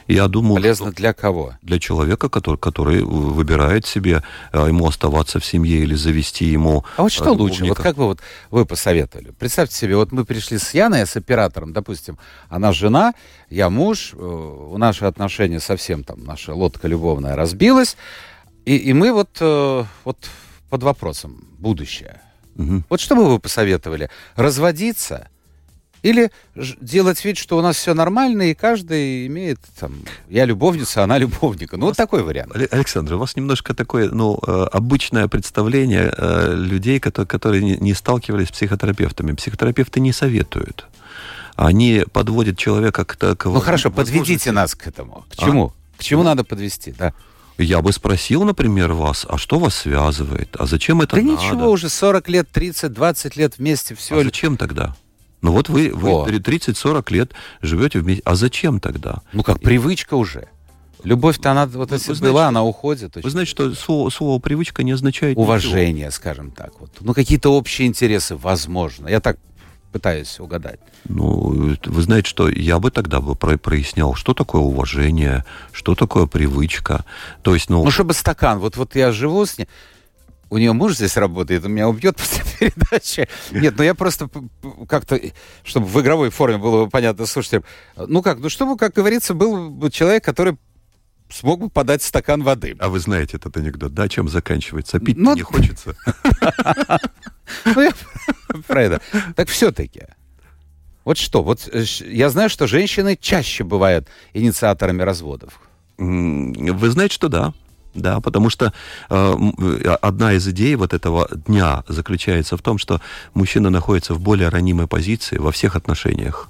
Я думаю, Полезно для кого? Для человека, который, который выбирает себе, э, ему оставаться в семье или завести ему... А вот что лучше? Вот как бы вот вы посоветовали? Представьте себе, вот мы пришли с Яной, с оператором, допустим, она жена, я муж, э, у наши отношения совсем там, наша лодка любовная разбилась, и, и мы вот, э, вот под вопросом будущее. Угу. Вот что бы вы посоветовали? Разводиться Или делать вид, что у нас все нормально, и каждый имеет там, я любовница, она любовника. Ну, вот такой вариант. Александр, у вас немножко такое, ну, э, обычное представление э, людей, которые, которые не сталкивались с психотерапевтами. Психотерапевты не советуют. Они подводят человека к... к ну, хорошо, подведите нас к этому. К чему? А? К чему ну, надо подвести, да? Я бы спросил, например, вас, а что вас связывает? А зачем это да надо? Да ничего, уже 40 лет, 30, 20 лет вместе, все. А зачем тогда? Ну вот вы, вы 30-40 лет живете вместе. А зачем тогда? Ну как, привычка уже. Любовь-то она вот если вы была, она уходит. Вы знаете, что слово, слово привычка не означает Уважение, ничего. скажем так. Вот. Ну какие-то общие интересы, возможно. Я так пытаюсь угадать. Ну, вы знаете, что я бы тогда бы про прояснял, что такое уважение, что такое привычка. То есть, ну... Ну, чтобы стакан, вот, вот я живу с ней, у нее муж здесь работает, он меня убьет после передачи. Нет, ну я просто как-то, чтобы в игровой форме было понятно, слушайте, ну как, ну чтобы, как говорится, был человек, который смог бы подать стакан воды. А вы знаете этот анекдот, да, чем заканчивается? Пить ну, не хочется. Ну, про это. Так все-таки, вот что, вот э, я знаю, что женщины чаще бывают инициаторами разводов. Вы знаете, что да. Да, потому что э, э, одна из идей вот этого дня заключается в том, что мужчина находится в более ранимой позиции во всех отношениях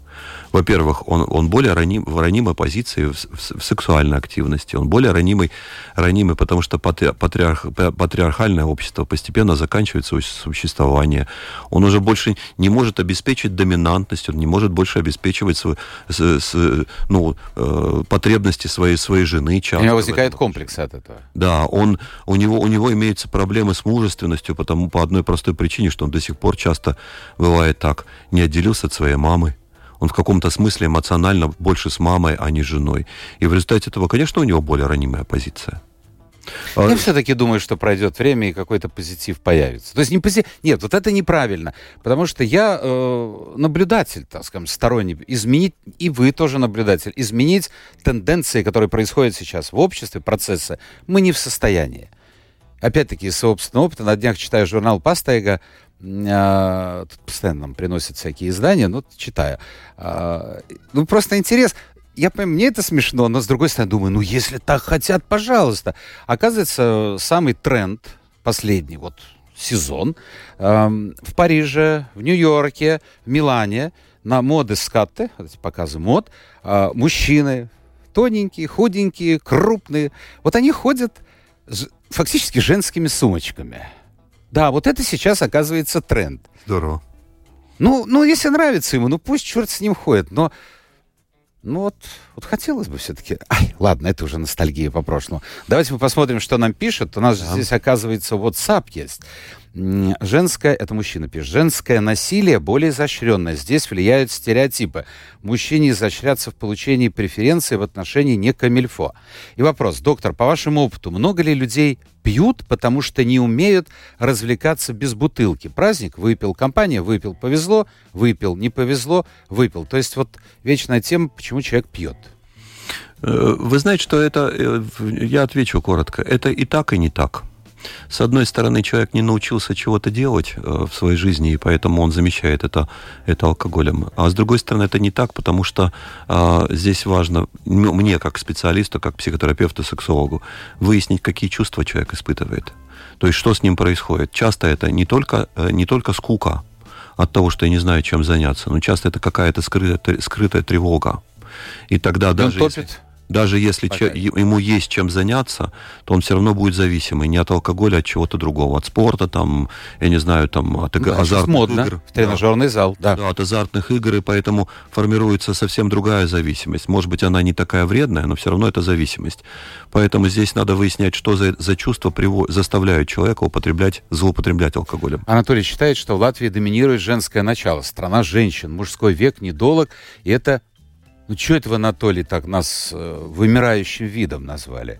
во-первых, он, он более раним, в ранимой позиции в, в, в сексуальной активности, он более ранимый, ранимый потому что патриарх, патриархальное общество постепенно заканчивает свое существование. Он уже больше не может обеспечить доминантность, он не может больше обеспечивать свой, с, с, ну, э, потребности своей, своей жены. Часто, у него возникает комплекс от этого. Да, он, у, него, у него имеются проблемы с мужественностью, потому по одной простой причине, что он до сих пор часто бывает так, не отделился от своей мамы, он в каком-то смысле эмоционально больше с мамой, а не с женой. И в результате этого, конечно, у него более ранимая позиция. Я все-таки думаю, что пройдет время и какой-то позитив появится. То есть не позитив... Нет, вот это неправильно. Потому что я э, наблюдатель, так скажем, сторонний. Изменить, и вы тоже наблюдатель, изменить тенденции, которые происходят сейчас в обществе, процессы, мы не в состоянии. Опять-таки, из собственного опыта, на днях читаю журнал Пастайга, а, тут постоянно нам приносят всякие издания, ну, читаю. А, ну, просто интерес. Я понимаю, мне это смешно, но с другой стороны думаю, ну, если так хотят, пожалуйста. Оказывается, самый тренд последний, вот сезон, в Париже, в Нью-Йорке, в Милане на моды скатты, показы мод, а, мужчины тоненькие, худенькие, крупные, вот они ходят фактически женскими сумочками. Да, вот это сейчас оказывается тренд. Здорово. Ну, ну, если нравится ему, ну пусть черт с ним ходит. Но ну вот, вот хотелось бы все-таки... Ай, ладно, это уже ностальгия по прошлому. Давайте мы посмотрим, что нам пишет. У нас да. здесь, оказывается, WhatsApp есть. Женское, это мужчина пишет, женское насилие более изощренное. Здесь влияют стереотипы. Мужчине изощряться в получении преференции в отношении не камильфо. И вопрос, доктор, по вашему опыту, много ли людей пьют, потому что не умеют развлекаться без бутылки? Праздник, выпил, компания, выпил, повезло, выпил, не повезло, выпил. То есть вот вечная тема, почему человек пьет. Э, вы знаете, что это, э, я отвечу коротко, это и так, и не так. С одной стороны, человек не научился чего-то делать э, в своей жизни, и поэтому он замещает это, это алкоголем. А с другой стороны, это не так, потому что э, здесь важно, мне как специалисту, как психотерапевту, сексологу, выяснить, какие чувства человек испытывает. То есть, что с ним происходит. Часто это не только, э, не только скука от того, что я не знаю, чем заняться, но часто это какая-то скрытая, скрытая тревога. И тогда даже... Он топит? Даже если че, ему есть чем заняться, то он все равно будет зависимый не от алкоголя, а от чего-то другого. От спорта, там, я не знаю, там, от ну, азартных модно, игр. В тренажерный да. зал, да. Да, от азартных игр, и поэтому формируется совсем другая зависимость. Может быть, она не такая вредная, но все равно это зависимость. Поэтому здесь надо выяснять, что за, за чувства приво- заставляют человека употреблять, злоупотреблять алкоголем. Анатолий считает, что в Латвии доминирует женское начало. Страна женщин, мужской век недолг, и это ну, что это вы, Анатолий, так нас э, вымирающим видом назвали?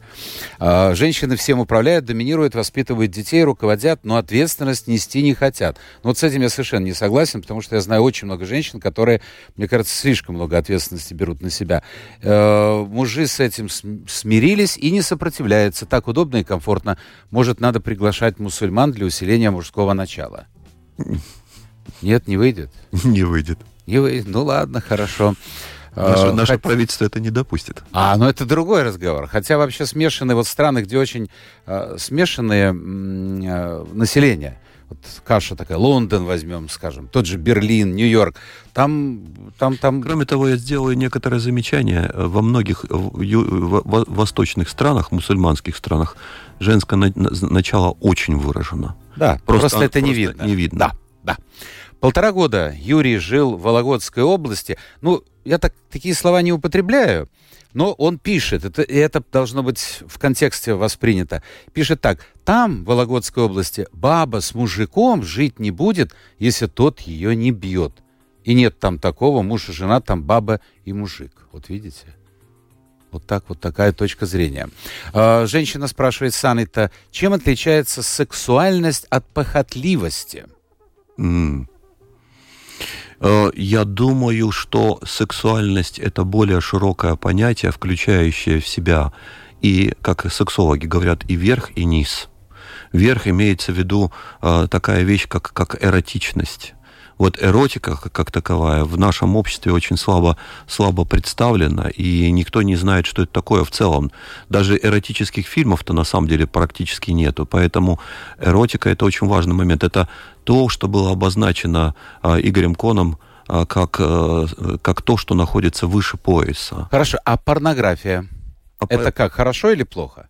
А, женщины всем управляют, доминируют, воспитывают детей, руководят, но ответственность нести не хотят. Но вот с этим я совершенно не согласен, потому что я знаю очень много женщин, которые, мне кажется, слишком много ответственности берут на себя. Э, мужи с этим смирились и не сопротивляются. Так удобно и комфортно. Может, надо приглашать мусульман для усиления мужского начала? Нет, не выйдет? Не выйдет. И вы, ну ладно, хорошо. Наше, Э, наше хот- правительство это не допустит. А, ну это другой разговор. Хотя вообще смешанные вот страны, где очень э, смешанные э, население. Вот каша такая, Лондон возьмем, скажем, тот же Берлин, Нью-Йорк. Там, там, там... Кроме того, я сделаю некоторые замечания. Во многих восточных странах, мусульманских странах, женское на- на- начало очень выражено. Да, просто, Просто- это не просто видно. не видно. Да, да. Полтора года Юрий жил в Вологодской области. Ну, я так, такие слова не употребляю, но он пишет, это, и это должно быть в контексте воспринято. Пишет так. Там, в Вологодской области, баба с мужиком жить не будет, если тот ее не бьет. И нет там такого, муж и жена, там баба и мужик. Вот видите? Вот так вот такая точка зрения. А, Женщина спрашивает Саныта, чем отличается сексуальность от похотливости? М. Э, Я думаю, что сексуальность это более широкое понятие, включающее в себя и, как сексологи говорят, и верх, и низ. Верх имеется в виду э, такая вещь, как, как эротичность. Вот эротика как, таковая в нашем обществе очень слабо, слабо представлена, и никто не знает, что это такое в целом. Даже эротических фильмов-то на самом деле практически нету, поэтому эротика это очень важный момент. Это то, что было обозначено а, Игорем Коном а, как, э, как то, что находится выше пояса. Хорошо, а порнография? А Это по- как, хорошо или плохо?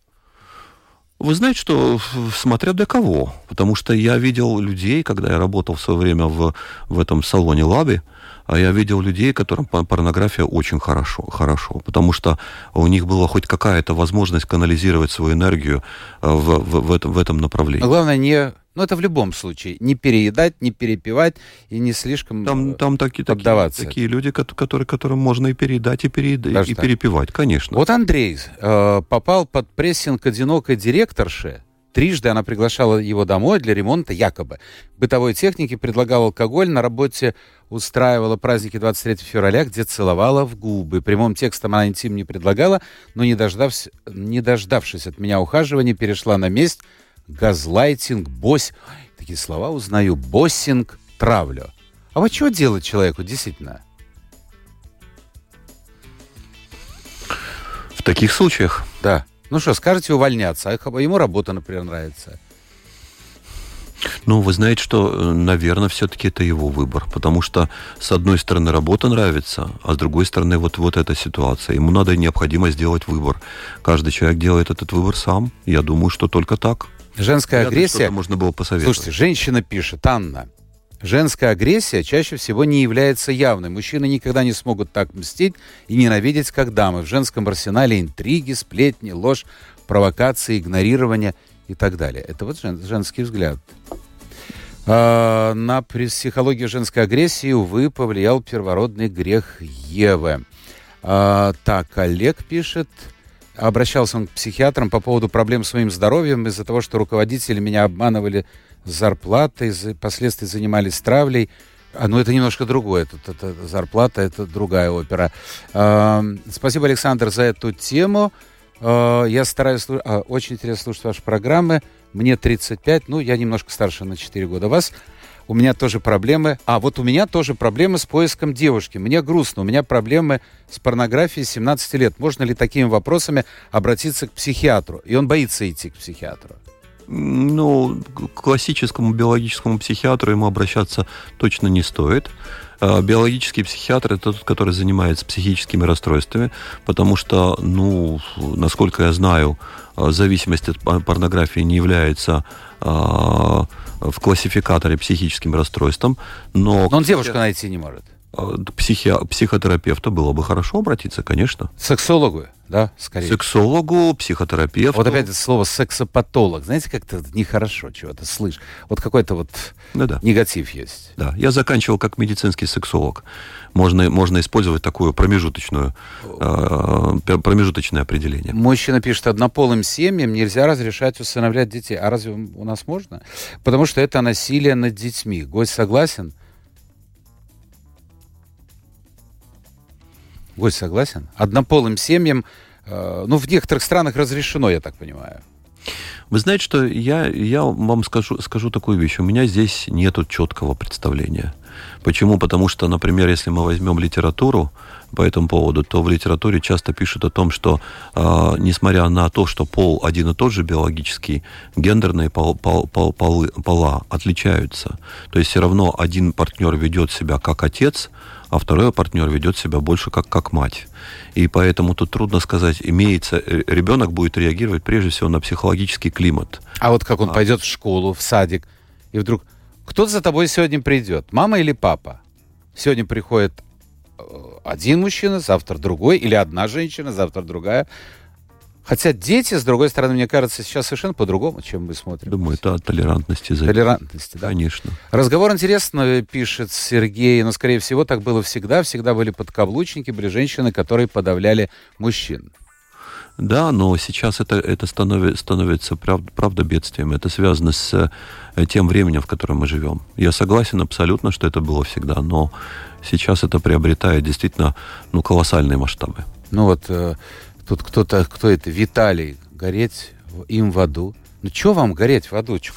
Вы знаете, что смотря для кого. Потому что я видел людей, когда я работал в свое время в, в этом салоне Лаби, а я видел людей, которым по- порнография очень хорошо, хорошо, потому что у них была хоть какая-то возможность канализировать свою энергию э, в, в, в этом, в этом направлении. главное не... Ну, это в любом случае. Не переедать, не перепивать и не слишком... Там, э, там такие, такие, поддаваться такие люди, кот- которые, которым можно и переедать, и, перееда- Даже и так? перепевать, конечно. Вот Андрей э, попал под прессинг одинокой директорши. Трижды она приглашала его домой для ремонта, якобы. Бытовой техники предлагала алкоголь, на работе устраивала праздники 23 февраля, где целовала в губы. Прямым текстом она интим не предлагала, но не, дождавшись, не дождавшись от меня ухаживания, перешла на месть. Газлайтинг, бось... Ой, такие слова узнаю. Боссинг, травлю. А вот что делать человеку, действительно? В таких случаях Да. Ну что, скажете увольняться, а ему работа, например, нравится. Ну, вы знаете, что, наверное, все-таки это его выбор, потому что, с одной стороны, работа нравится, а с другой стороны, вот, вот эта ситуация. Ему надо и необходимо сделать выбор. Каждый человек делает этот выбор сам. Я думаю, что только так. Женская Вряд агрессия... можно было посоветовать. Слушайте, женщина пишет, Анна, женская агрессия чаще всего не является явной. Мужчины никогда не смогут так мстить и ненавидеть, как дамы. В женском арсенале интриги, сплетни, ложь, провокации, игнорирование и так далее. Это вот жен- женский взгляд. А, на психологию женской агрессии, увы, повлиял первородный грех Евы. А, так, Олег пишет. Обращался он к психиатрам по поводу проблем с своим здоровьем из-за того, что руководители меня обманывали с зарплатой, за- впоследствии занимались травлей. А, ну, это немножко другое. Тут это зарплата, это другая опера. А, спасибо, Александр, за эту тему. А, я стараюсь... а, очень интересно слушать ваши программы. Мне 35, ну, я немножко старше на 4 года вас. У меня тоже проблемы. А, вот у меня тоже проблемы с поиском девушки. Мне грустно. У меня проблемы с порнографией с 17 лет. Можно ли такими вопросами обратиться к психиатру? И он боится идти к психиатру. Ну, к классическому биологическому психиатру ему обращаться точно не стоит. А Биологический психиатр это тот, который занимается психическими расстройствами, потому что, ну, насколько я знаю, а, зависимость от пор- порнографии не является а, в классификаторе психическим расстройством, но, Но он девушку найти не может. А, психи- психотерапевту было бы хорошо обратиться, конечно. Сексологу, да, скорее. Сексологу, психотерапевту. Вот опять это слово сексопатолог. Знаете, как-то нехорошо чего-то слышь. Вот какой-то вот Да-да. негатив есть. Да, я заканчивал как медицинский сексолог. Можно, можно использовать такое промежуточную, э, пр- промежуточное определение. Мужчина пишет, однополым семьям нельзя разрешать усыновлять детей. А разве у нас можно? Потому что это насилие над детьми. Гость согласен? Гость согласен? Однополым семьям, э, ну, в некоторых странах разрешено, я так понимаю. Вы знаете, что я, я вам скажу, скажу такую вещь. У меня здесь нет четкого представления. Почему? Потому что, например, если мы возьмем литературу по этому поводу, то в литературе часто пишут о том, что э, несмотря на то, что пол один и тот же биологический, гендерные пол, пол, пол, полы, пола отличаются. То есть все равно один партнер ведет себя как отец, а второй партнер ведет себя больше как, как мать. И поэтому тут трудно сказать, имеется, э, ребенок будет реагировать прежде всего на психологический климат. А вот как он а. пойдет в школу, в садик, и вдруг кто за тобой сегодня придет? Мама или папа? Сегодня приходит э, один мужчина, завтра другой, или одна женщина, завтра другая. Хотя дети, с другой стороны, мне кажется, сейчас совершенно по-другому, чем мы смотрим. Думаю, это от толерантности зависит. Толерантности, да. Конечно. Разговор интересно, пишет Сергей, но, скорее всего, так было всегда. Всегда были подкаблучники, были женщины, которые подавляли мужчин. Да, но сейчас это, это становится, становится прав, правда бедствием. Это связано с э, тем временем, в котором мы живем. Я согласен абсолютно, что это было всегда, но сейчас это приобретает действительно ну, колоссальные масштабы. Ну вот э, тут кто-то, кто это, Виталий, гореть им в аду. Ну, что вам гореть в аду? Чё?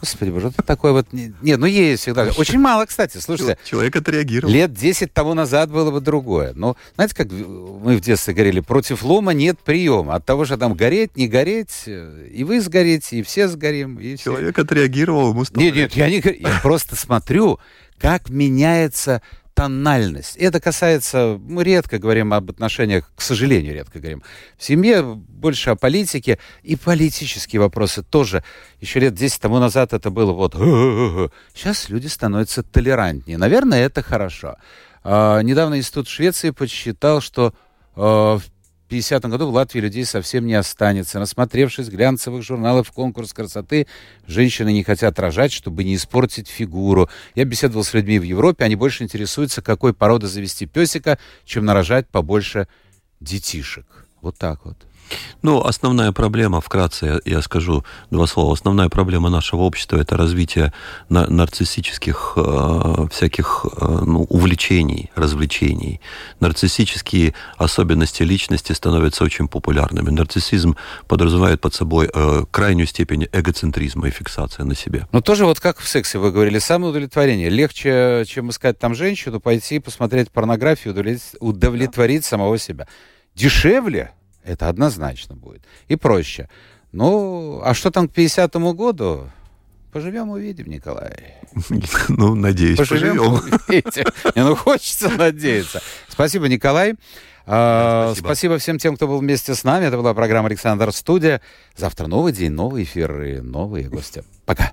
Господи боже, это такое вот... Нет, ну есть всегда. Очень мало, кстати, слушайте. Человек отреагировал. Лет 10 тому назад было бы другое. Но знаете, как мы в детстве говорили, против лома нет приема. От того, что там гореть, не гореть, и вы сгорите, и все сгорим. И Человек все. отреагировал, ему стало... Нет, нет, я не Я просто смотрю, как меняется тональность. Это касается, мы редко говорим об отношениях, к сожалению, редко говорим. В семье больше о политике и политические вопросы тоже. Еще лет 10 тому назад это было вот... Сейчас люди становятся толерантнее. Наверное, это хорошо. А, недавно Институт Швеции подсчитал, что а, в 50 году в Латвии людей совсем не останется. Насмотревшись глянцевых журналов конкурс красоты, женщины не хотят рожать, чтобы не испортить фигуру. Я беседовал с людьми в Европе, они больше интересуются, какой породы завести песика, чем нарожать побольше детишек. Вот так вот. Ну, основная проблема, вкратце я, я скажу два слова, основная проблема нашего общества – это развитие на, нарциссических э, всяких э, ну, увлечений, развлечений. Нарциссические особенности личности становятся очень популярными. Нарциссизм подразумевает под собой э, крайнюю степень эгоцентризма и фиксации на себе. Но тоже вот как в сексе вы говорили, самоудовлетворение. Легче, чем искать там женщину, пойти посмотреть порнографию, удовлетворить, удовлетворить самого себя. Дешевле – это однозначно будет. И проще. Ну, а что там к 50-му году? Поживем, увидим, Николай. Ну, надеюсь, поживем. поживем. Не, ну, хочется надеяться. Спасибо, Николай. А, спасибо. Спасибо всем тем, кто был вместе с нами. Это была программа «Александр Студия». Завтра новый день, новый эфир и новые гости. Пока.